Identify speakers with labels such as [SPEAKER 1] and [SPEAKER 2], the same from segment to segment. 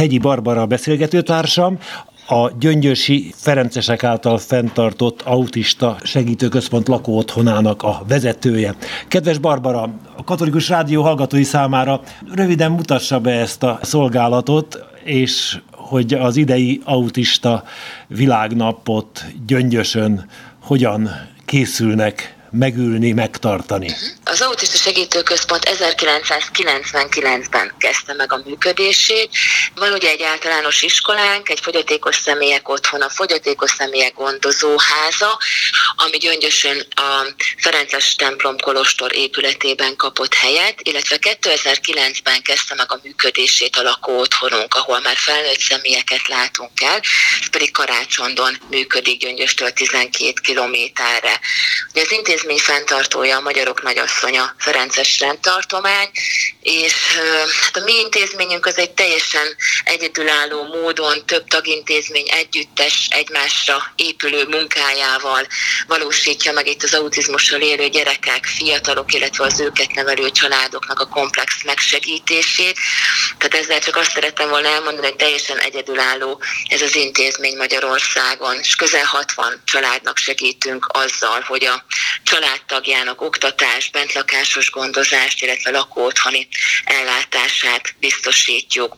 [SPEAKER 1] Hegyi Barbara beszélgetőtársam, a Gyöngyösi Ferencesek által fenntartott autista segítőközpont lakóotthonának a vezetője. Kedves Barbara, a Katolikus Rádió hallgatói számára röviden mutassa be ezt a szolgálatot, és hogy az idei autista világnapot Gyöngyösön hogyan készülnek megülni, megtartani.
[SPEAKER 2] Az Autista Segítőközpont 1999-ben kezdte meg a működését. Van ugye egy általános iskolánk, egy fogyatékos személyek otthona, fogyatékos személyek gondozóháza, ami Gyöngyösön a Ferences templom kolostor épületében kapott helyet, illetve 2009-ben kezdte meg a működését a lakó otthonunk, ahol már felnőtt személyeket látunk el, ez pedig Karácsondon működik Gyöngyöstől 12 kilométerre. Ugye az intézmény fenntartója a Magyarok Nagyasszonya Ferences rendtartomány, és hát a mi intézményünk az egy teljesen egyedülálló módon több tagintézmény együttes egymásra épülő munkájával valósítja meg itt az autizmussal élő gyerekek, fiatalok, illetve az őket nevelő családoknak a komplex megsegítését. Tehát ezzel csak azt szerettem volna elmondani, hogy teljesen egyedülálló ez az intézmény Magyarországon, és közel 60 családnak segítünk azzal, hogy a családtagjának oktatás, bentlakásos gondozást, illetve lakóotthoni ellátását biztosítjuk.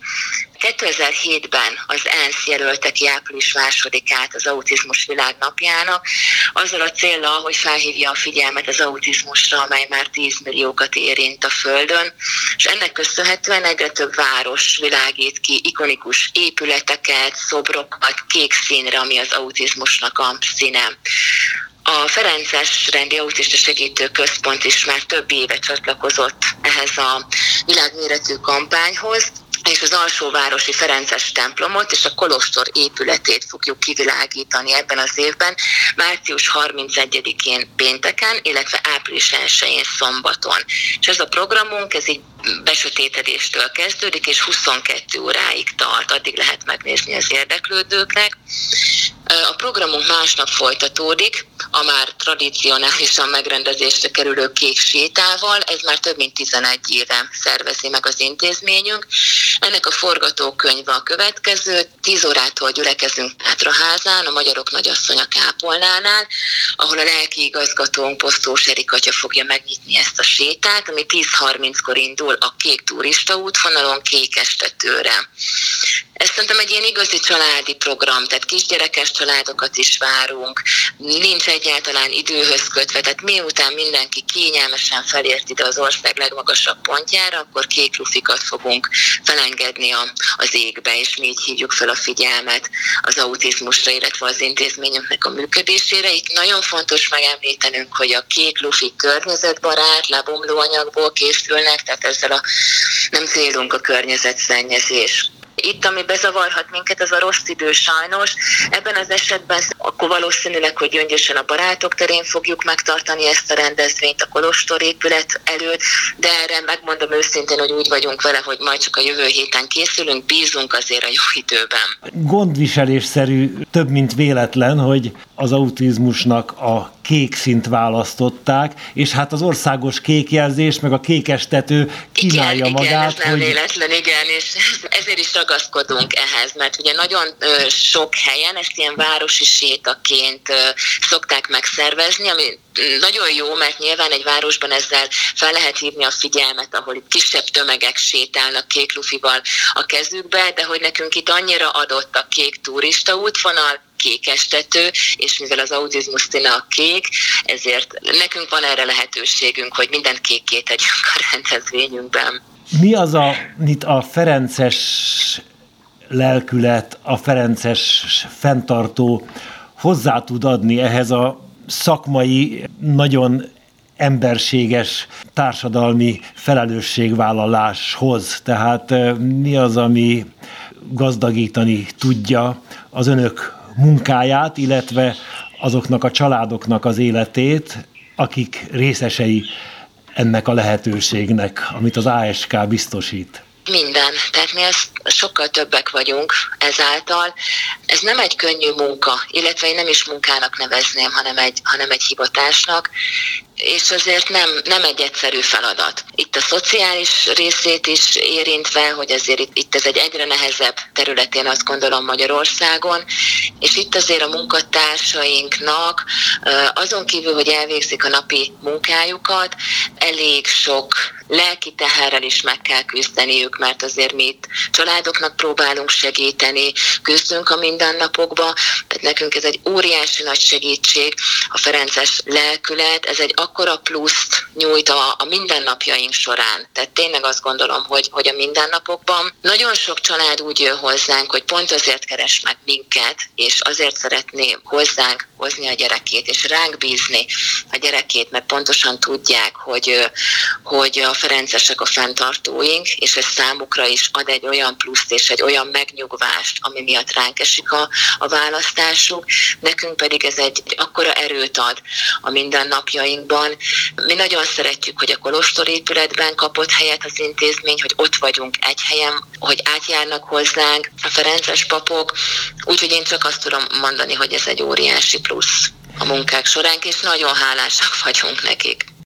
[SPEAKER 2] 2007-ben az ENSZ jelölte ki április másodikát az autizmus világnapjának, azzal a célral, hogy felhívja a figyelmet az autizmusra, amely már 10 milliókat érint a Földön, és ennek köszönhetően egyre több város világít ki ikonikus épületeket, szobrokat kék színre, ami az autizmusnak a színe. A Ferences Rendi Autista Segítő Központ is már több éve csatlakozott ehhez a világméretű kampányhoz, és az alsóvárosi Ferences templomot és a Kolostor épületét fogjuk kivilágítani ebben az évben, március 31-én pénteken, illetve április 1-én szombaton. És ez a programunk, ez így besötétedéstől kezdődik, és 22 óráig tart, addig lehet megnézni az érdeklődőknek. A programunk másnap folytatódik, a már tradicionálisan megrendezésre kerülő kék sétával, ez már több mint 11 éve szervezi meg az intézményünk. Ennek a forgatókönyve a következő, 10 órától gyülekezünk Pátraházán, a Magyarok Nagyasszonya Kápolnánál, ahol a lelki igazgatónk Posztós Erikatya fogja megnyitni ezt a sétát, ami 10.30-kor indul a kék turista útvonalon Kékestetőre. Ez szerintem egy ilyen igazi családi program, tehát kisgyerekes családokat is várunk, nincs egyáltalán időhöz kötve, tehát miután mindenki kényelmesen felért ide az ország legmagasabb pontjára, akkor kék lufikat fogunk felengedni a, az égbe, és mi így hívjuk fel a figyelmet az autizmusra, illetve az intézményünknek a működésére. Itt nagyon fontos megemlítenünk, hogy a kék lufi környezetbarát, lebomló anyagból készülnek, tehát ezzel a nem célunk a környezetszennyezés. Itt, ami bezavarhat minket, az a rossz idő sajnos. Ebben az esetben akkor valószínűleg, hogy gyöngyösen a barátok terén fogjuk megtartani ezt a rendezvényt a Kolostor épület előtt, de erre megmondom őszintén, hogy úgy vagyunk vele, hogy majd csak a jövő héten készülünk, bízunk azért a jó időben.
[SPEAKER 1] Gondviselésszerű, több mint véletlen, hogy az autizmusnak a kék szint választották, és hát az országos kékjelzés, meg a kékestető kínálja
[SPEAKER 2] igen,
[SPEAKER 1] magát. Igen,
[SPEAKER 2] ez nem hogy... véletlen, igen, és ezért is ragaszkodunk ehhez, mert ugye nagyon sok helyen ezt ilyen városi sétaként szokták megszervezni, ami nagyon jó, mert nyilván egy városban ezzel fel lehet hívni a figyelmet, ahol itt kisebb tömegek sétálnak kék lufival a kezükbe, de hogy nekünk itt annyira adott a kék turista útvonal, kék estető, és mivel az autizmus színe a kék, ezért nekünk van erre lehetőségünk, hogy mindent kékké tegyünk a rendezvényünkben.
[SPEAKER 1] Mi az, a, itt a Ferences lelkület, a Ferences fenntartó hozzá tud adni ehhez a szakmai, nagyon emberséges társadalmi felelősségvállaláshoz. Tehát mi az, ami gazdagítani tudja az önök munkáját, illetve azoknak a családoknak az életét, akik részesei ennek a lehetőségnek, amit az ASK biztosít.
[SPEAKER 2] Minden. Tehát mi ezt sokkal többek vagyunk ezáltal. Ez nem egy könnyű munka, illetve én nem is munkának nevezném, hanem egy, hanem egy hivatásnak és azért nem, nem egy egyszerű feladat. Itt a szociális részét is érintve, hogy azért itt, itt ez egy egyre nehezebb területén azt gondolom Magyarországon, és itt azért a munkatársainknak azon kívül, hogy elvégzik a napi munkájukat, elég sok lelki teherrel is meg kell küzdeniük, mert azért mi itt családoknak próbálunk segíteni, küzdünk a mindennapokba, tehát nekünk ez egy óriási nagy segítség, a Ferences lelkület, ez egy akkora pluszt nyújt a, a mindennapjaink során. Tehát tényleg azt gondolom, hogy, hogy a mindennapokban nagyon sok család úgy jön hozzánk, hogy pont azért keres meg minket, és azért szeretné hozzánk hozni a gyerekét, és ránk bízni a gyerekét, mert pontosan tudják, hogy, hogy a Ferencesek a fenntartóink, és ez számukra is ad egy olyan pluszt és egy olyan megnyugvást, ami miatt ránk esik a, a választásuk. Nekünk pedig ez egy, egy akkora erőt ad a mindennapjainkban. Mi nagyon szeretjük, hogy a Kolostor épületben kapott helyet az intézmény, hogy ott vagyunk egy helyen, hogy átjárnak hozzánk a Ferences papok, úgyhogy én csak azt tudom mondani, hogy ez egy óriási plusz a munkák során, és nagyon hálásak vagyunk nekik.